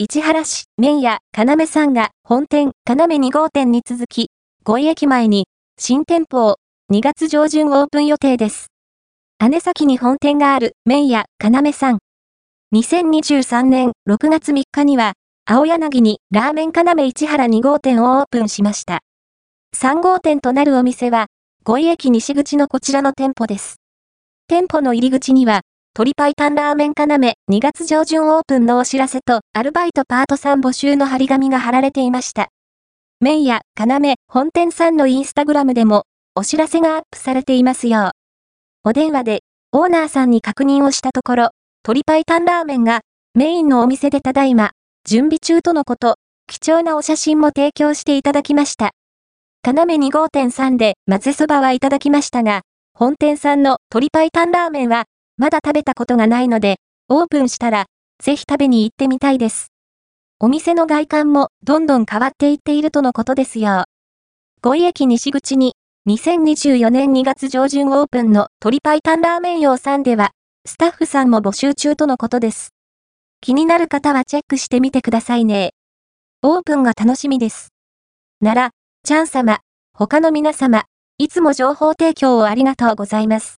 市原市、麺屋、要さんが本店、要2号店に続き、五井駅前に新店舗を2月上旬オープン予定です。姉崎に本店がある麺屋、要さん。2023年6月3日には、青柳にラーメン要市原2号店をオープンしました。3号店となるお店は、五井駅西口のこちらの店舗です。店舗の入り口には、鶏白湯ラーメン要2月上旬オープンのお知らせと、アルバイトパートさん募集の張り紙が貼られていました。麺屋、要、本店さんのインスタグラムでも、お知らせがアップされていますよ。お電話で、オーナーさんに確認をしたところ、鶏白湯ラーメンが、メインのお店でただいま、準備中とのこと、貴重なお写真も提供していただきました。要2号店さんで混ぜそばはいただきましたが、本店さんの鶏白湯ラーメンは、まだ食べたことがないので、オープンしたら、ぜひ食べに行ってみたいです。お店の外観もどんどん変わっていっているとのことですよ。五井駅西口に、2024年2月上旬オープンの鶏白湯ラーメン用さんでは、スタッフさんも募集中とのことです。気になる方はチェックしてみてくださいね。オープンが楽しみです。なら、チャン様、他の皆様、いつも情報提供をありがとうございます。